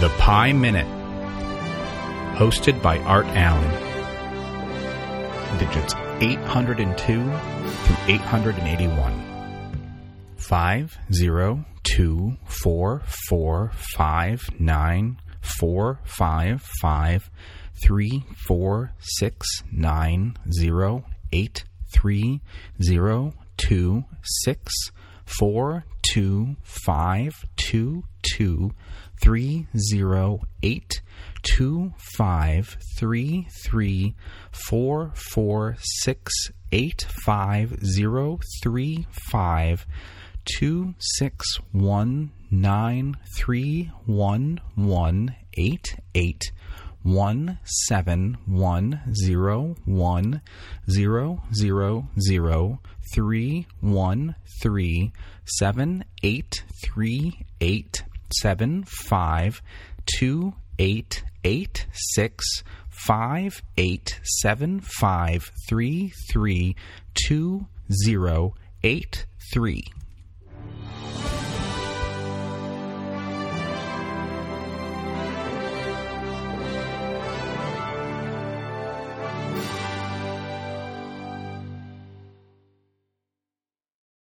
The Pi Minute, hosted by Art Allen. Digits 802 through 881. 5024595453469083026 two three zero eight two five three three four four six eight five zero three five two six one nine three one one eight eight one seven one zero one zero zero zero three one three seven eight three eight seven five two eight eight six five eight seven five three three two zero eight three